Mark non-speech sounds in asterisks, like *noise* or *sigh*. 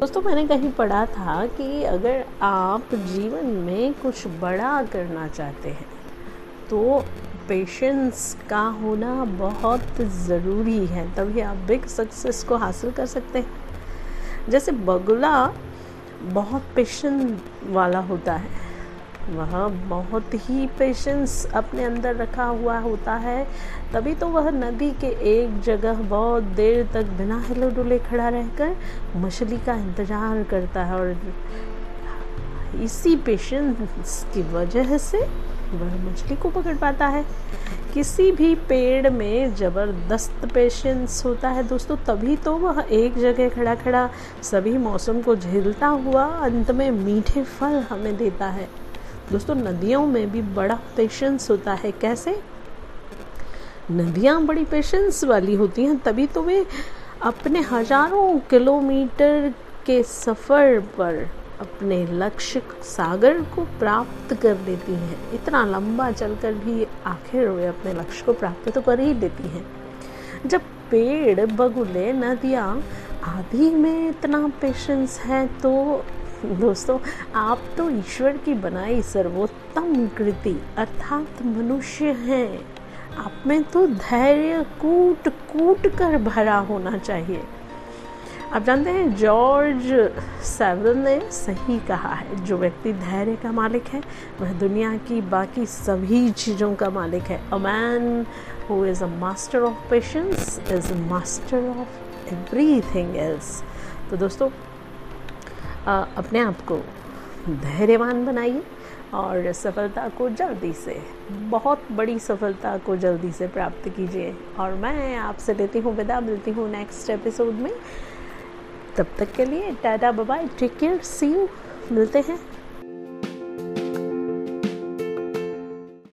दोस्तों, मैंने कहीं पढ़ा था कि अगर आप जीवन में कुछ बड़ा करना चाहते हैं तो पेशेंस का होना बहुत ज़रूरी है। तभी आप बिग सक्सेस को हासिल कर सकते हैं। जैसे बगुला बहुत पेशेंस वाला होता है। वह बहुत ही पेशेंस अपने अंदर रखा हुआ होता है। तभी तो वह नदी के एक जगह बहुत देर तक बिना हिले डुले खड़ा रहकर मछली का इंतज़ार करता है और इसी पेशेंस की वजह से वह मछली को पकड़ पाता है। किसी भी पेड़ में ज़बरदस्त पेशेंस होता है दोस्तों, तभी तो वह एक जगह खड़ा खड़ा सभी मौसम को झेलता हुआ अंत में मीठे फल हमें देता है। दोस्तों, नदियों में भी बड़ा पेशेंस होता है। कैसे? नदियाँ बड़ी पेशेंस वाली होती हैं, तभी तो वे अपने हज़ारों किलोमीटर के सफ़र पर अपने लक्ष्य सागर को प्राप्त कर लेती हैं। इतना लंबा चलकर भी आखिर वे अपने लक्ष्य को प्राप्त तो कर ही लेती हैं। जब पेड़ बगुले, नदियाँ आदि में इतना पेशेंस है तो *laughs* दोस्तों, आप तो ईश्वर की बनाई सर्वोत्तम कृति अर्थात मनुष्य हैं। आप में तो धैर्य कूट कूट कर भरा होना चाहिए। आप जानते हैं, जॉर्ज सेवरन ने सही कहा है, जो व्यक्ति धैर्य का मालिक है, वह दुनिया की बाकी सभी चीज़ों का मालिक है। A man who is a master of patience is a master of everything else तो दोस्तों अपने आप को धैर्यवान बनाइए और सफलता को जल्दी से, बहुत बड़ी सफलता को जल्दी से प्राप्त कीजिए। और मैं आपसे लेती हूँ विदा, मिलती हूँ नेक्स्ट एपिसोड में। तब तक के लिए Tata bye take care see you मिलते हैं।